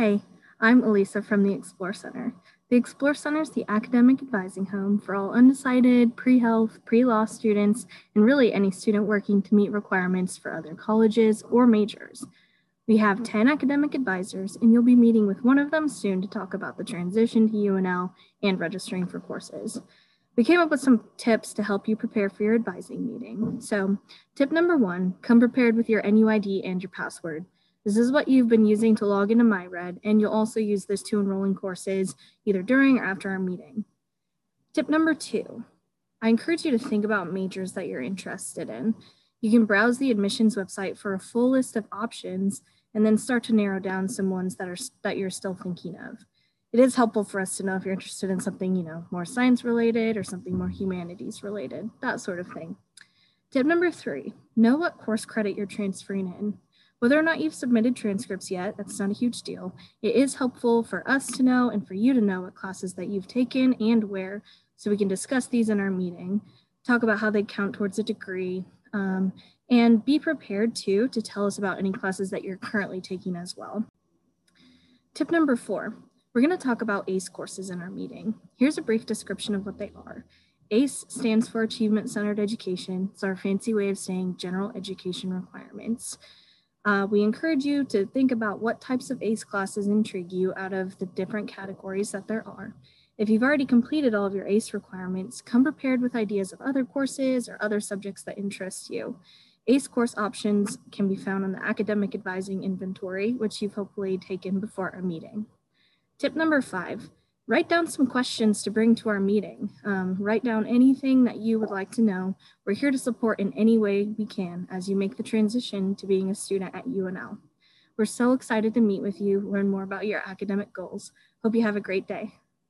Hey, I'm Elisa from the Explore Center. The Explore Center is the academic advising home for all undecided, pre health, pre law students, and really any student working to meet requirements for other colleges or majors. We have 10 academic advisors, and you'll be meeting with one of them soon to talk about the transition to UNL and registering for courses. We came up with some tips to help you prepare for your advising meeting. So, tip number one come prepared with your NUID and your password. This is what you've been using to log into MyRed, and you'll also use this to enroll in courses either during or after our meeting. Tip number two, I encourage you to think about majors that you're interested in. You can browse the admissions website for a full list of options and then start to narrow down some ones that are that you're still thinking of. It is helpful for us to know if you're interested in something, you know, more science related or something more humanities related, that sort of thing. Tip number three, know what course credit you're transferring in. Whether or not you've submitted transcripts yet, that's not a huge deal. It is helpful for us to know and for you to know what classes that you've taken and where, so we can discuss these in our meeting, talk about how they count towards a degree, um, and be prepared too to tell us about any classes that you're currently taking as well. Tip number four, we're going to talk about ACE courses in our meeting. Here's a brief description of what they are. ACE stands for Achievement Centered Education. It's our fancy way of saying general education requirements. Uh, we encourage you to think about what types of ACE classes intrigue you out of the different categories that there are. If you've already completed all of your ACE requirements, come prepared with ideas of other courses or other subjects that interest you. ACE course options can be found on the academic advising inventory, which you've hopefully taken before a meeting. Tip number five, write down some questions to bring to our meeting. Um, write down anything that you would like to know. We're here to support in any way we can as you make the transition to being a student at UNL. We're so excited to meet with you, learn more about your academic goals. Hope you have a great day.